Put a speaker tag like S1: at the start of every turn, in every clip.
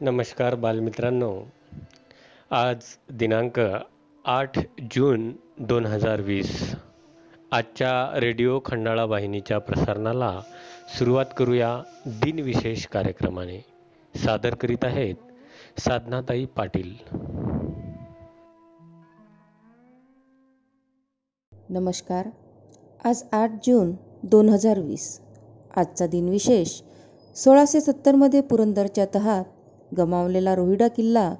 S1: नमस्कार बालमित्रांनो. आज दिनांक आठ जून दोन हजार वीस. आजच्या रेडिओ खंडाळा वाहिनीच्या प्रसारणाला सुरुवात करूया दिनविशेष कार्यक्रमाने. सादर करीत आहेत साधनाताई पाटील.
S2: नमस्कार. आज आठ जून दोन हजार वीस. आजचा दिनविशेष सोळाशे सत्तरमध्ये पुरंदरच्या तहात गमावलेला रोहिडा किल्ला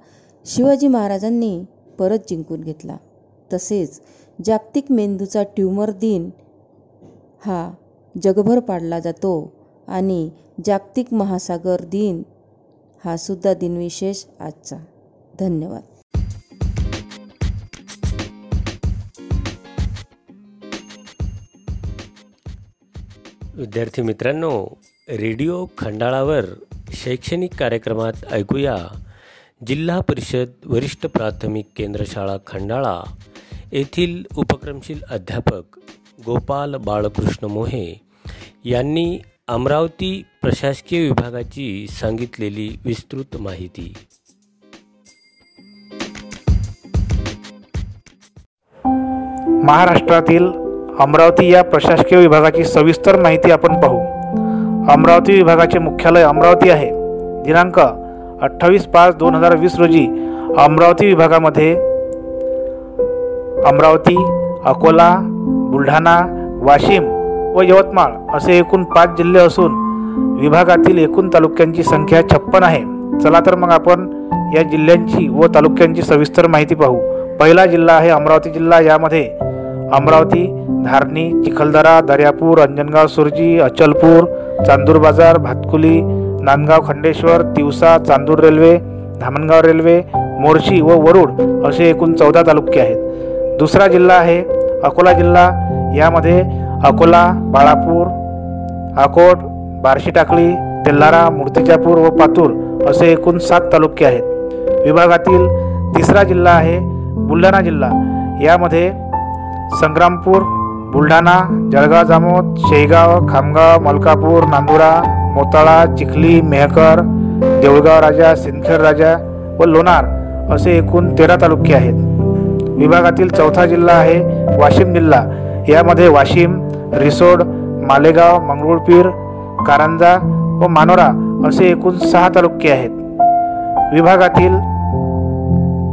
S2: शिवाजी महाराजांनी परत जिंकून घेतला. तसेच जागतिक मेंदूचा ट्यूमर दिन हा जगभर पाडला जातो आणि जागतिक महासागर दिन हा सुद्धा दिनविशेष आजचा. धन्यवाद.
S1: विद्यार्थी मित्रांनो रेडिओ खंडाळावर शैक्षणिक कार्यक्रमात ऐकूया. जिल्हा परिषद वरिष्ठ प्राथमिक केंद्रशाळा खंडाळा येथील उपक्रमशील अध्यापक गोपाल बाळकृष्ण मोहे यांनी अमरावती प्रशासकीय विभागाची सांगितलेली विस्तृत माहिती.
S3: महाराष्ट्रातील अमरावती या प्रशासकीय विभागाची सविस्तर माहिती आपण पाहू. अमरावती विभागाचे मुख्यालय अमरावती आहे. दिनांक अठ्ठावीस पाच दोन हजार वीस रोजी अमरावती विभागामध्ये अमरावती अकोला बुलढाणा वाशिम व यवतमाळ असे एकूण पाच जिल्हे असून विभागातील एकूण तालुक्यांची संख्या छप्पन आहे. चला तर मग आपण या जिल्ह्यांची व तालुक्यांची सविस्तर माहिती पाहू. पहिला जिल्हा आहे अमरावती जिल्हा. यामध्ये अमरावती धारणी चिखलदरा दर्यापूर अंजनगाव सुरजी अचलपूर चांदूर बाजार भातकुली नांदगाव खंडेश्वर तिवसा चांदूर रेल्वे धामणगाव रेल्वे मोर्शी व वरुड असे एकूण चौदा तालुके आहेत. दुसरा जिल्हा आहे अकोला जिल्हा. यामध्ये अकोला बाळापूर अकोट बार्शी टाकळी तेल्हारा मूर्तिजापूर व पातूर असे एकूण सात तालुके आहेत. विभागातील तिसरा जिल्हा आहे बुलढाणा जिल्हा. यामध्ये संग्रामपूर बुलढाणा जळगाव जामोद शेगाव खामगाव मलकापूर नांदुरा मोताळा चिखली मेहकर देऊळगाव राजा सिंदखेड राजा व लोणार असे एकूण तेरा तालुके आहेत. विभागातील चौथा जिल्हा आहे वाशिम जिल्हा. यामध्ये वाशिम रिसोड मालेगाव मंगरुळपीर कारंजा व मानोरा असे एकूण सहा तालुके आहेत. विभागातील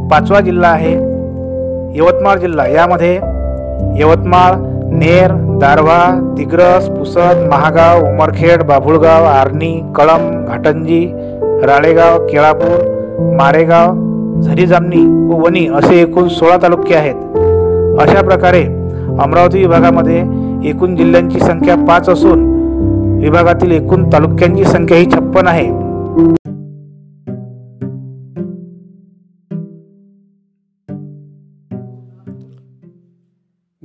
S3: पाचवा जिल्हा आहे यवतमाळ जिल्हा. यामध्ये यवतमाळ नेर दारव्हा दिग्रस पुसद महागाव उमरखेड बाभुळगाव आर्णी कळम घाटंजी राळेगाव केळापूर मारेगाव झरीजामनी व वणी असे एकूण सोळा तालुके आहेत. अशा प्रकारे अमरावती विभागामध्ये एकूण जिल्ह्यांची संख्या पाच असून विभागातील एकूण तालुक्यांची संख्या ही छप्पन आहे.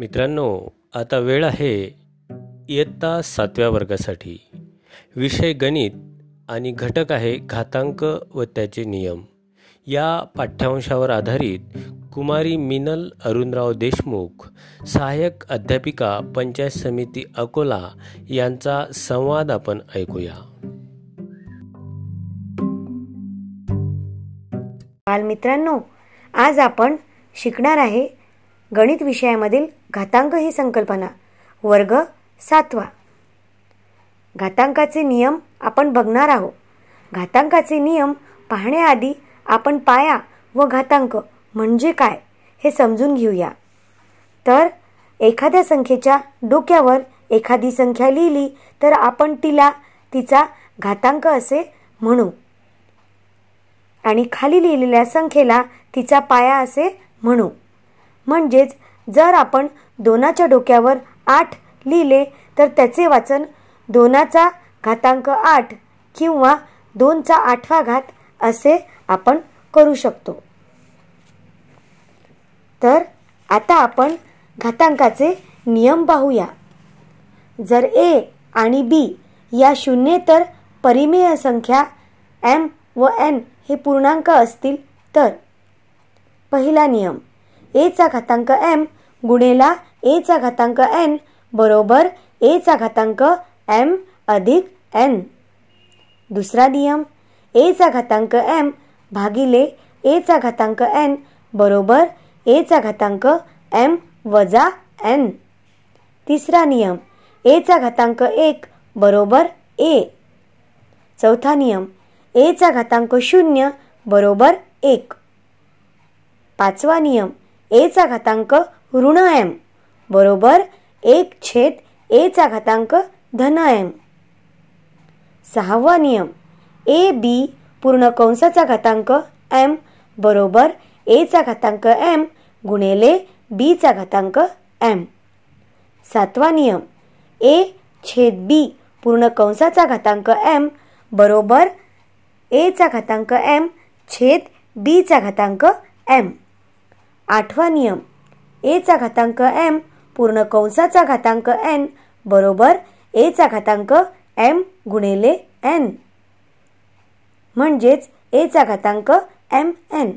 S1: मित्रांनो आता वेळ आहे इयत्ता सातव्या वर्गासाठी. विषय गणित आणि घटक आहे घातांक व त्याचे नियम. या पाठ्यांशावर आधारित कुमारी मिनल अरुणराव देशमुख सहाय्यक अध्यापिका पंचायत समिती अकोला यांचा संवाद आपण ऐकूया.
S4: बालमित्रांनो आज आपण शिकणार आहे गणित विषयामधील घातांक ही संकल्पना. वर्ग सातवा. घातांकाचे नियम आपण बघणार आहोत. घातांकाचे नियम पाहण्याआधी आपण पाया व घातांक म्हणजे काय हे समजून घेऊया. तर एखाद्या संख्येच्या डोक्यावर एखादी संख्या लिहिली तर आपण तिला तिचा घातांक असे म्हणू. आणि खाली लिहिलेल्या संख्येला तिचा पाया असे म्हणू. म्हणजेच जर आपण दोनाच्या डोक्यावर आठ लिहिले तर त्याचे वाचन दोनाचा घातांक आठ किंवा दोनचा आठवा घात असे आपण करू शकतो. तर आता आपण घातांकाचे नियम पाहूया. जर ए आणि बी या शून्य तर परिमेय संख्या एम व एन हे पूर्णांक असतील तर. पहिला नियम. एचा घातांक एम गुणेला एचा घातांक एन बरोबर एचा घातांक एम अधिक एन दुसरा नियम एचा घातांक एम भागिले एचा घातांक एन बरोबर एचा घातांक एम वजा एन तिसरा नियम एचा घातांक एक बरोबर ए चौथा नियम एचा घातांक शून्य बरोबर एक. पाचवा नियम एचा घातांक ऋण एम बरोबर? एक छेद एचा घातांक धन एम सहावा नियम. ए बी पूर्ण कंसाचा घातांक एम. बरोबर? एचा घातांक एम गुणेले बीचा घातांक एम. सातवा नियम. ए छेद बी पूर्ण कंसाचा घातांक एम. बरोबर? एचा घातांक एम छेद बीचा घातांक एम. आठवा नियम. एचा घातांक एम पूर्ण कंसाचा घातांक एन बरोबर एचा घातांक एम गुणिले एन म्हणजेच एचा घातांक एम एन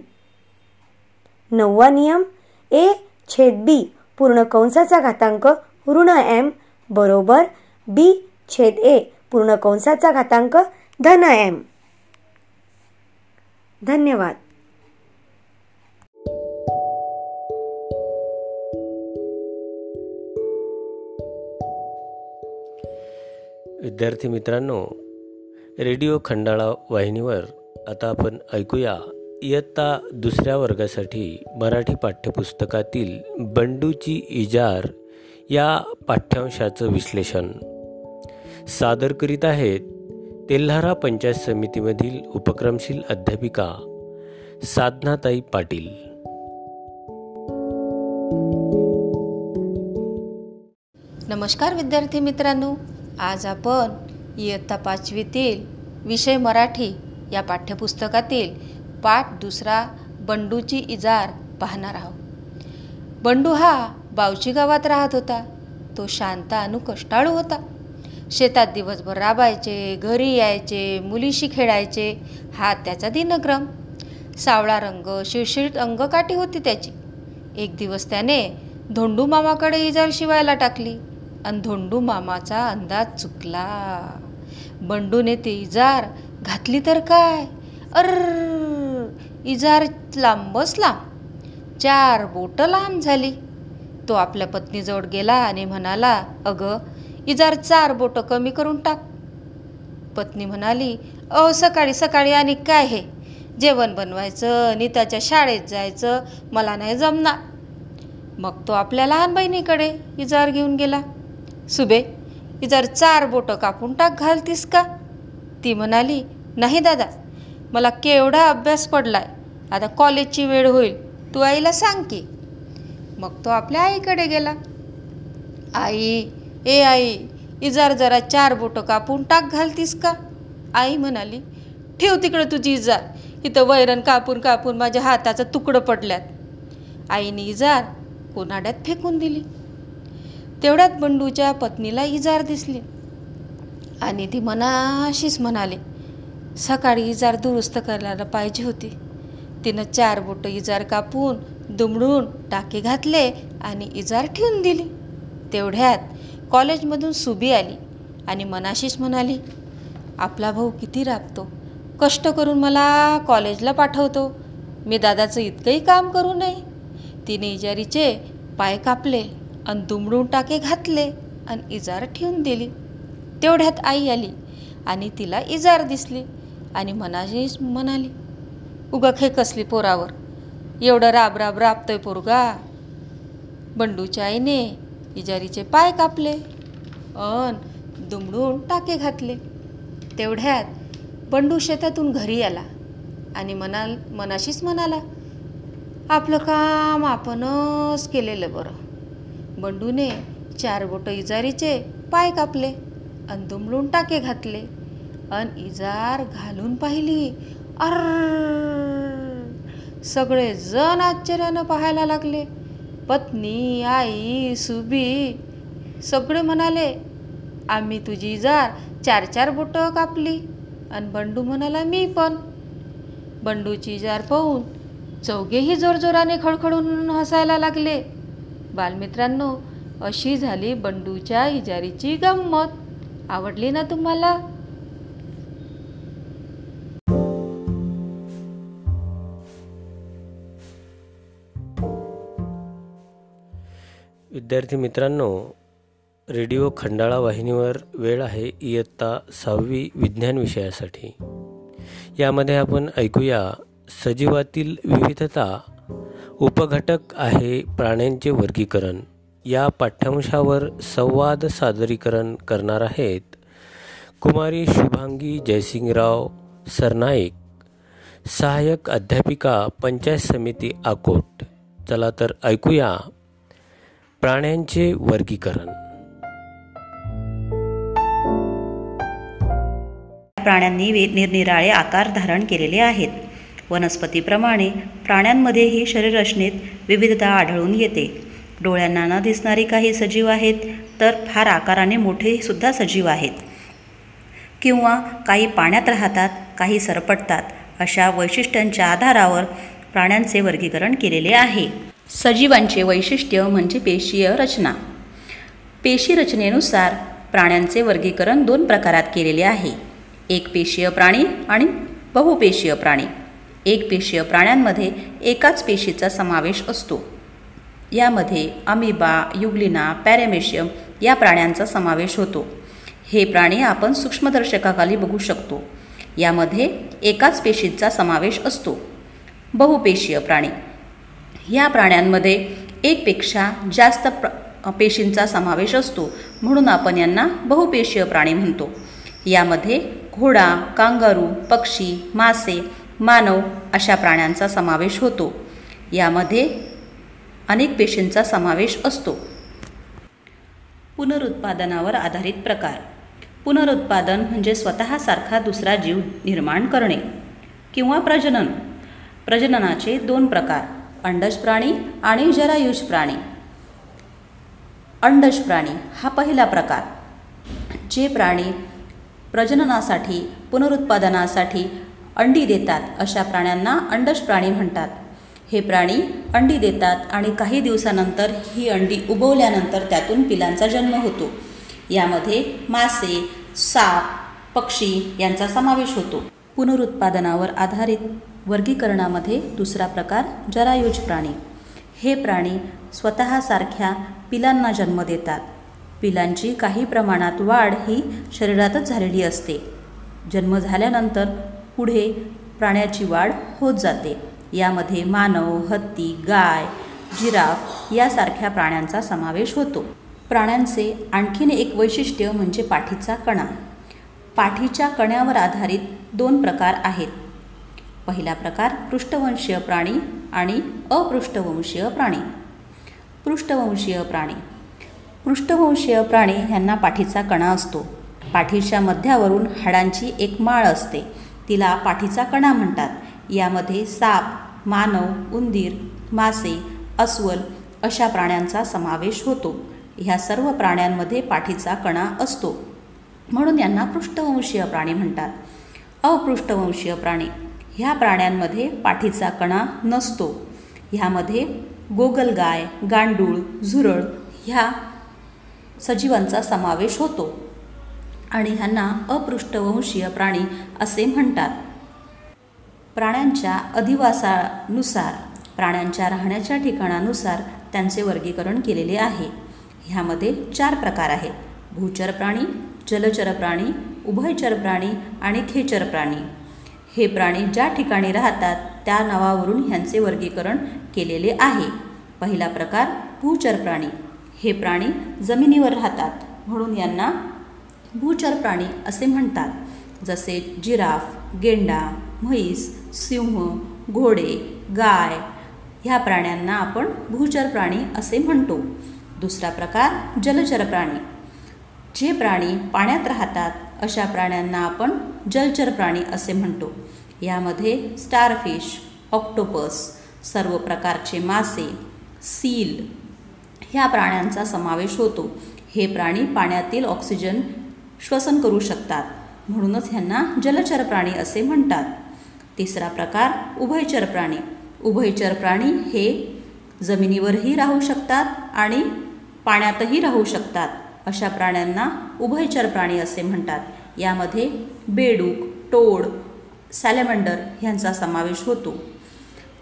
S4: नववा नियम. ए छेद बी पूर्ण कंसाचा घातांक ऋण एम बरोबर बी छेद ए पूर्ण कंसाचा घातांक धन एम धन्यवाद.
S1: विद्यार्थी मित्रांनो रेडिओ खंडाळा वाहिनीवर आता आपण ऐकूया इयत्ता दुसऱ्या वर्गासाठी मराठी पाठ्यपुस्तकातील बंडूची इजार या पाठ्यांशाचं विश्लेषण. सादर करीत आहेत तेल्हारा पंचायत समितीमधील उपक्रमशील अध्यापिका साधनाताई पाटील.
S2: नमस्कार विद्यार्थी मित्रांनो आज आपण इयत्ता पाचवीतील विषय मराठी या पाठ्यपुस्तकातील पाठ दुसरा बंडूची इजार पाहणार आहोत. बंडू हा बावची गावात राहत होता. तो शांत अनु कष्टाळू होता. शेतात दिवसभर राबायचे घरी यायचे मुलीशी खेळायचे हा त्याचा दिनक्रम. सावळा रंग शिळशिळीत अंगकाठी होती त्याची. एक दिवस त्याने धोंडू मामाकडे इजार शिवायला टाकली. आणि धोंडू मामाचा अंदाज चुकला. बंडूने ते इजार घातली तर काय? अर इजार लांबच लांब चार बोटं लांब झाली. तो आपल्या पत्नीजवळ गेला आणि म्हणाला अगं इजार चार बोटं कमी करून टाक. पत्नी म्हणाली अहो सकाळी सकाळी आणि काय हे? जेवण बनवायचं नीताच्या शाळेत जायचं मला नाही जमणार. मग तो आपल्या लहान बहिणीकडे इजार घेऊन गेला. सुबे इजार चार बोटं कापून टाक घालतीस का? ती म्हणाली नाही दादा मला केवढा अभ्यास पडलाय. आता कॉलेजची वेळ होईल तू आईला सांग की. मग तो आपल्या आईकडे गेला. आई ए आई इजार जरा चार बोटं कापून टाक घालतीस का? आई म्हणाली ठेव तिकडं तुझी इजार. इथं वैरण कापून कापून माझ्या हाताचं तुकडं पडल्यात. आईने इजार कोनाड्यात फेकून दिली. तेवढ्यात बंडूच्या पत्नीला इजार दिसली. आणि ती मनाशीच म्हणाले सकाळी इजार दुरुस्त करायला पाहिजे होती. तिनं चार बोटं इजार कापून दुमडून टाके घातले आणि इजार ठेवून दिली. तेवढ्यात कॉलेजमधून सुबी आली आणि मनाशीच म्हणाली आपला भाऊ किती राबतो. कष्ट करून मला कॉलेजला पाठवतो. मी दादाचं इतकंही काम करू नये. तिने इजारीचे पाय कापले. आणि दुमडून टाके घातले आणि इजार ठेवून दिली. तेवढ्यात आई आली आणि तिला इजार दिसली आणि मनाशीच म्हणाली उगा खे कसली पोरावर. एवढं राब राब राबतोय पोरगा. बंडूच्या आईने इजारीचे पाय कापले अन दुमडून टाके घातले. तेवढ्यात बंडू शेतातून घरी आला आणि मनाल मनाशीच म्हणाला आपलं काम आपणच केलेलं बरं. बंडूने चार बोटं इजारीचे पाय कापले अन दुमडून टाके घातले. अन इजार घालून पाहिली. अर सगळे जण आश्चर्यानं पाहायला लागले. पत्नी आई सुबी सगळे म्हणाले आम्ही तुझी इजार चार चार बोटं कापली. अन बंडू म्हणाला मी पण. बंडूची इजार पाहून चौघेही जोरजोराने खडखडून हसायला लागले. बालमित्रांनो अशी झाली बंडूच्या इजारीची गंमत. आवडली ना तुम्हाला?
S1: विद्यार्थी मित्रांनो रेडिओ खंडाळा वाहिनीवर वेळ आहे इयत्ता सहावी विज्ञान विषयासाठी. यामध्ये आपण ऐकूया सजीवातील विविधता उपघटक आहे प्राण्यांचे वर्गीकरण. या पाठ्यांशावर संवाद सादरीकरण करणार आहेत कुमारी शुभांगी जयसिंगराव सरनाईक सहाय्यक अध्यापिका पंचायत समिती आकोट. चला तर ऐकूया प्राण्यांचे वर्गीकरण.
S5: प्राण्यांनी निरनिराळे आकार धारण केलेले आहेत. वनस्पतीप्रमाणे प्राण्यांमध्येही शरीररचनेत विविधता आढळून येते. डोळ्यांना न दिसणारी काही सजीव आहेत तर फार आकाराने मोठेसुद्धा सजीव आहेत. किंवा काही पाण्यात राहतात काही सरपटतात अशा वैशिष्ट्यांच्या आधारावर प्राण्यांचे वर्गीकरण केलेले आहे. सजीवांचे वैशिष्ट्य म्हणजे पेशीय रचना. पेशी रचनेनुसार प्राण्यांचे वर्गीकरण दोन प्रकारात केलेले आहे. एक पेशीय प्राणी आणि बहुपेशीय प्राणी. एक पेशीय प्राण्यांमध्ये एकाच पेशीचा समावेश असतो. यामध्ये अमिबा युग्लिना पॅरेमेशियम या प्राण्यांचा समावेश होतो. हे प्राणी आपण सूक्ष्मदर्शकाखाली बघू शकतो. यामध्ये एकाच पेशीचा समावेश असतो. बहुपेशीय प्राणी. या प्राण्यांमध्ये एकपेक्षा जास्त प्र पेशींचा समावेश असतो म्हणून आपण यांना बहुपेशीय प्राणी म्हणतो. यामध्ये घोडा कांगारू पक्षी मासे मानव अशा प्राण्यांचा समावेश होतो. यामध्ये अनेक पेशींचा समावेश असतो. पुनरुत्पादनावर आधारित प्रकार. पुनरुत्पादन म्हणजे स्वतःसारखा दुसरा जीव निर्माण करणे किंवा प्रजनन. प्रजननाचे दोन प्रकार अंडज प्राणी आणि जरायुष प्राणी. अंडज प्राणी हा पहिला प्रकार जे प्राणी प्रजननासाठी पुनरुत्पादनासाठी अंडी देतात अशा प्राण्यांना अंडश प्राणी म्हणतात. हे प्राणी अंडी देतात आणि काही दिवसानंतर ही अंडी उबवल्यानंतर त्यातून पिलांचा जन्म होतो. यामध्ये मासे साप पक्षी यांचा समावेश होतो. पुनरुत्पादनावर आधारित वर्गीकरणामध्ये दुसरा प्रकार जरायुज प्राणी. हे प्राणी स्वतःसारख्या पिलांना जन्म देतात. पिलांची काही प्रमाणात वाढ ही शरीरातच झालेली असते. जन्म झाल्यानंतर पुढे प्राण्याची वाढ होत जाते. यामध्ये मानव हत्ती गाय जिराफ यासारख्या प्राण्यांचा समावेश होतो. प्राण्यांचे आणखीन एक वैशिष्ट्य म्हणजे पाठीचा कणा. पाठीच्या कण्यावर आधारित दोन प्रकार आहेत. पहिला प्रकार पृष्ठवंशीय प्राणी आणि अपृष्ठवंशीय प्राणी. पृष्ठवंशीय प्राणी. पृष्ठवंशीय प्राणी ह्यांना पाठीचा कणा असतो. पाठीच्या मध्यावरून हाडांची एक माळ असते. तिला पाठीचा कणा म्हणतात. यामध्ये साप मानव उंदीर मासे अस्वल अशा प्राण्यांचा समावेश होतो. ह्या सर्व प्राण्यांमध्ये पाठीचा कणा असतो. म्हणून यांना पृष्ठवंशीय प्राणी म्हणतात. अपृष्ठवंशीय प्राणी ह्या प्राण्यांमध्ये पाठीचा कणा नसतो. ह्यामध्ये गोगलगाय गांडूळ झुरळ ह्या सजीवांचा समावेश होतो. आणि ह्यांना अपृष्ठवंशीय प्राणी असे म्हणतात. प्राण्यांच्या अधिवासानुसार प्राण्यांच्या राहण्याच्या ठिकाणानुसार त्यांचे वर्गीकरण केलेले आहे. ह्यामध्ये चार प्रकार आहेत. भूचर प्राणी जलचर प्राणी उभयचर प्राणी आणि खेचर प्राणी. हे प्राणी ज्या ठिकाणी राहतात त्या नावावरून ह्यांचे वर्गीकरण केलेले आहे. पहिला प्रकार भूचर प्राणी. हे प्राणी जमिनीवर राहतात म्हणून यांना भूचर प्राणी असे म्हणतात जसे जिराफ गेंडा म्हैस सिंह घोडे गाय ह्या प्राण्यांना आपण भूचर प्राणी असे म्हणतो. दुसरा प्रकार जलचर प्राणी. जे प्राणी पाण्यात राहतात अशा प्राण्यांना आपण जलचर प्राणी असे म्हणतो. यामध्ये स्टारफिश ऑक्टोपस सर्व प्रकारचे मासे सील ह्या प्राण्यांचा समावेश होतो. हे प्राणी पाण्यातील ऑक्सिजन श्वसन करू शकतात. म्हणूनच ह्यांना जलचर प्राणी असे म्हणतात. तिसरा प्रकार उभयचर प्राणी. उभयचर प्राणी हे जमिनीवरही राहू शकतात आणि पाण्यातही राहू शकतात. अशा प्राण्यांना उभयचर प्राणी असे म्हणतात. यामध्ये बेडूक टोड सॅलेमंडर ह्यांचा समावेश होतो.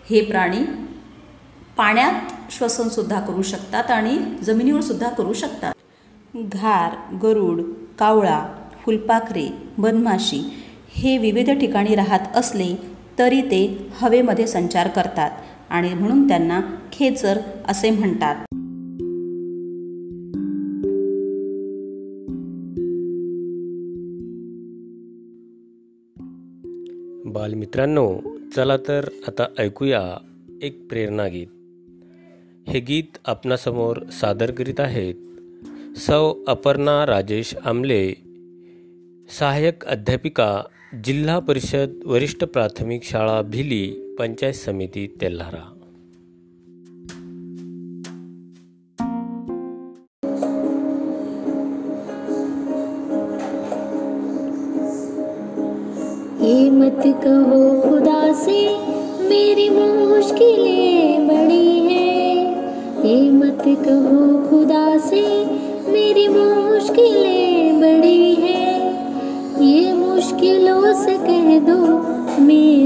S5: हे प्राणी पाण्यात श्वसनसुद्धा करू शकतात आणि जमिनीवर सुद्धा करू शकतात. घार गरुड कावळा फुलपाखरे बनमाशी हे विविध ठिकाणी राहत असले तरी ते हवेमध्ये संचार करतात आणि म्हणून त्यांना खेचर असे म्हणतात.
S1: बालमित्रांनो चला तर आता ऐकूया एक प्रेरणा गीत हे गीत आपणासमोर सादर करीत आहेत सौ अपर्णा राजेश आमले सहाय्यक अध्यापिका जिल्हा परिषद वरिष्ठ प्राथमिक शाळा भिली पंचायत समिती तेल्हारा.
S6: ये मत कहो खुदा से मेरी मुश्किलें बड़ी हैं। ये मत कहो खुदा से मेरी मुश्किलें बड़ी हैं। ये मुश्किलों से कह दो मेरा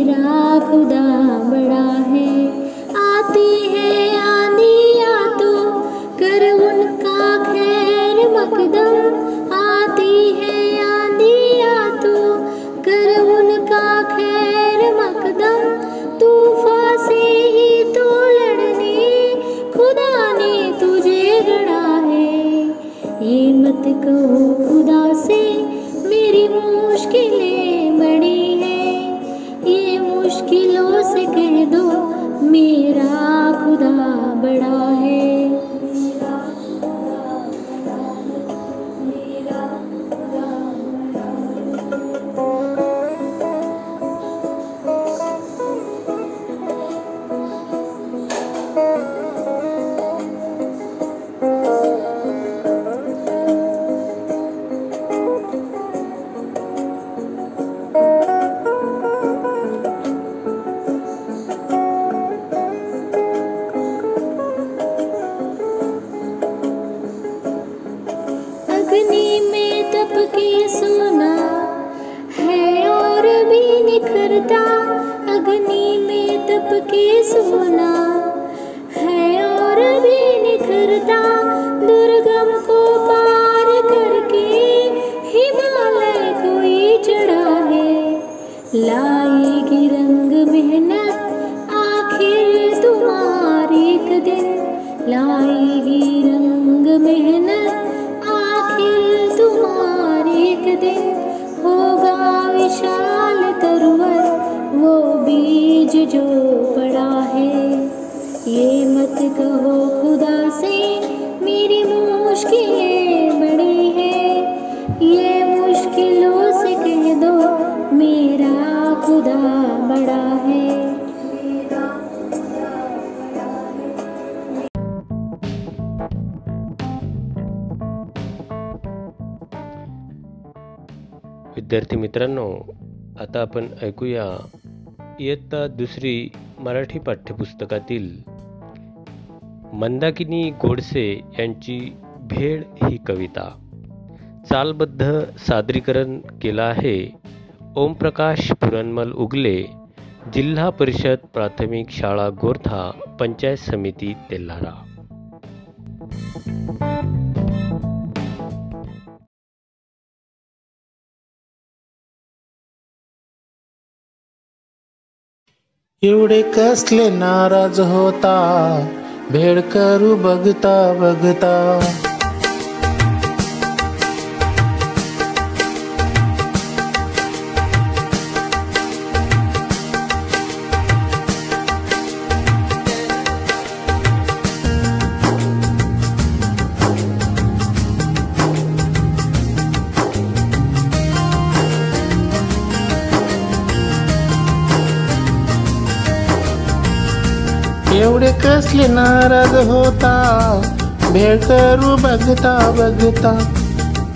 S6: लाएगी रंग मेहनत, आखिर तुम्हारी एक दिन। लाएगी रंग मेहनत, आखिर तुम्हारी एक दिन। होगा विशाल तरवर, वो बीज जो पड़ा है। ये मत कहो खुदा से, मेरी मुश्किलें
S1: मित्रांनो आता आपण ऐकूया इयत्ता दुसरी मराठी पाठ्यपुस्तकातील मंदाकिनी गोडसे यांची भेळ ही कविता. चालबद्ध सादरीकरण केलं आहे. ओमप्रकाश पुरणमल उगले जिल्हा परिषद प्राथमिक शाळा गोरथा पंचायत समिती तेल्हारा.
S7: एवढे कसले नाराज होता? भेड करू बघता बघता. कसले नाराज़ होता भेड करू बघता बघता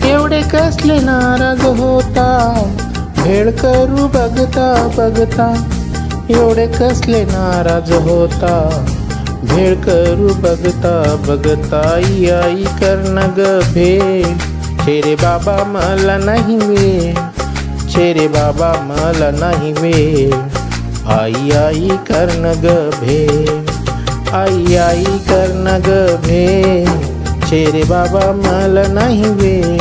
S7: एवढे कसले नाराज़ होता भेड करू बघता बघता एवढे कसले नाराज़ होता भेड करू बघता बघता आई आई कर्ण ग भेड शेरे बाबा मला नाही वेळ शेरे बाबा मला नाही वेळ आई आई कर्ण ग भेड। आई आई कर्ण ग भे शेरे बाबा मला नाही वेळ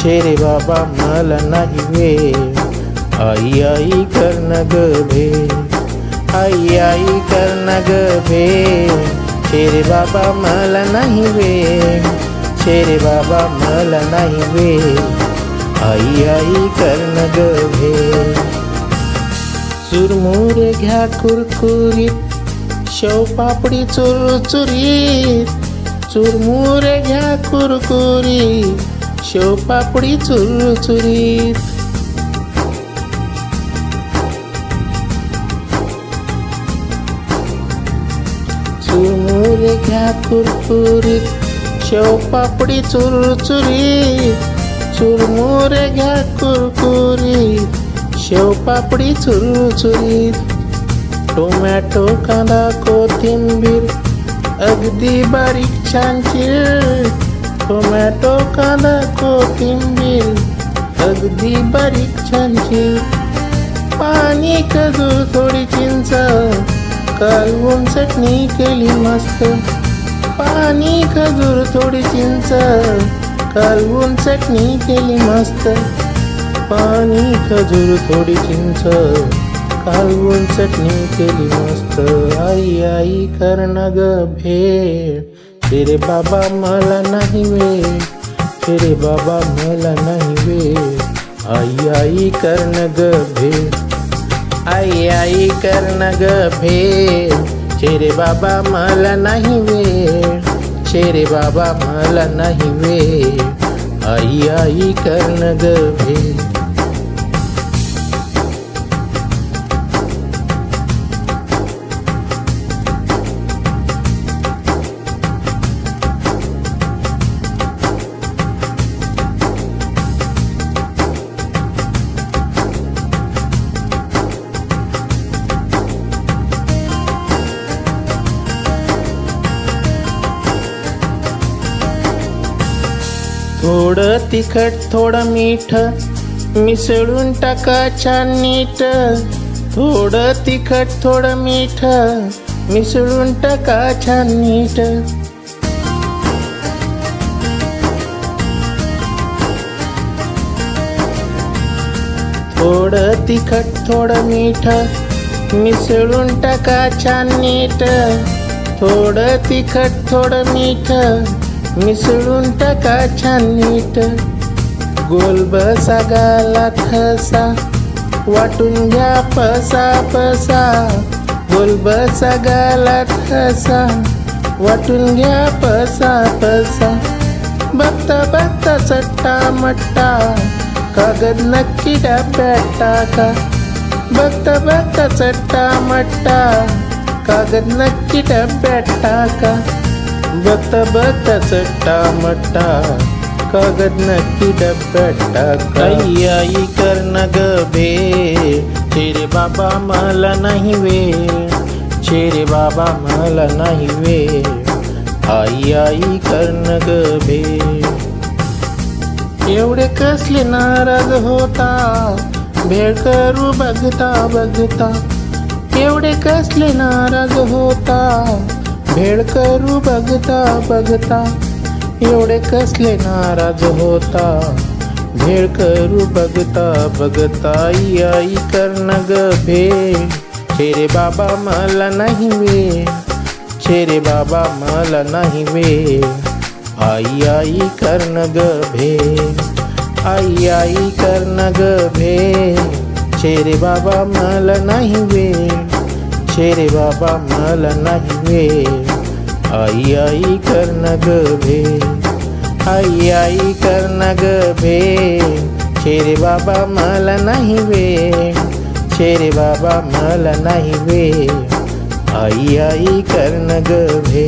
S7: शेरे बाबा मला नाही वेळ आई आई कर्ण ग भे आई आई कर्ण ग भे शेरे बाबा मला नाही वेळ शेरे बाबा मला नाही वेळ आई आई कर्ण ग भे सुरमुर घ्या कुरकुरीत। शेवपापडी चुरचुरीत चुरमुर घ्या कुरकुरीत शेवपापडी चुरचुरीत चुरमुर घ्या कुरकुरीत शेवपापडी चुरचुरीत चुरमुर घ्या कुरकुरीत शेवपापडी चुरचुरीत टोमॅटो कांदा कोथिंबीर अगदी बारीक छान चिर. टोमॅटो कांदा कोथिंबीर अगदी बारीक छान चिर. पाणी खजूर थोडी चिंच कालवून चटणी केली मस्त. पाणी खजूर थोडी चिंच कालवून चटणी केली मस्त. पाणी खजूर थोडी चिंच कालवून चटणी केली मस्त. आई आई कर्ण ग भेट. शेरे बाबा मला नाही वेळ शेरे बाबा मला नाही वेळ आई आई कर्ण ग भेट. आई आई कर्ण ग भेट. चेरे बाबा मला नाही वेळ चेरे बाबा मला नाही वेळ आई आई कर्ण ग भेट. थोडं तिखट थोडं मीठ मिसळून टाका छान नीट. थोडं तिखट थोडं मीठ मिसळून टाका छान नीट. थोडं तिखट थोडं मीठ मिसळून टाका छान नीट. थोडं तिखट थोडं मीठ मिसळून टाका छान नीट. गोल बसा गाला ठसा. वाटून घ्या पसा पसा. गोल बसा गाला ठसा. वाटून घ्या पसा पसा. बघता बघता चट्टा मट्टा. कागद नक्की डब्यात टाका. बघता बघता चट्टा मट्टा. कागद नक्की डब्यात टाका. बघता चट्टा मट्टा कागद नक्की डब्यात टाका. आई आई कर्ण ग भे शेरे बाबा मला नाही वेळ शेरे बाबा मला नाही वेळ आई आई कर्ण ग भे एवढे कसले नाराज होता भेळ करू बघता बघता. एवढे कसले नाराज होता भेळ करू बघता बघता एवढे कसले नाराज़ होता? भेळ करू बघता बघता आई आई कर्ण ग शेरे बाबा मला नाही वेळ शेरे बाबा मला नाही वेळ आई आई कर्ण ग आई आई कर्ण ग भेळ शेरे बाबा मला नाही वेळ शेरे बाबा मला नाही वेळ आई आई कर ग भे आई आई कर ग भे शेरे बाबा मला नाही वे शेरे बाबा मला नाही वे आई आई कर्ण ग गे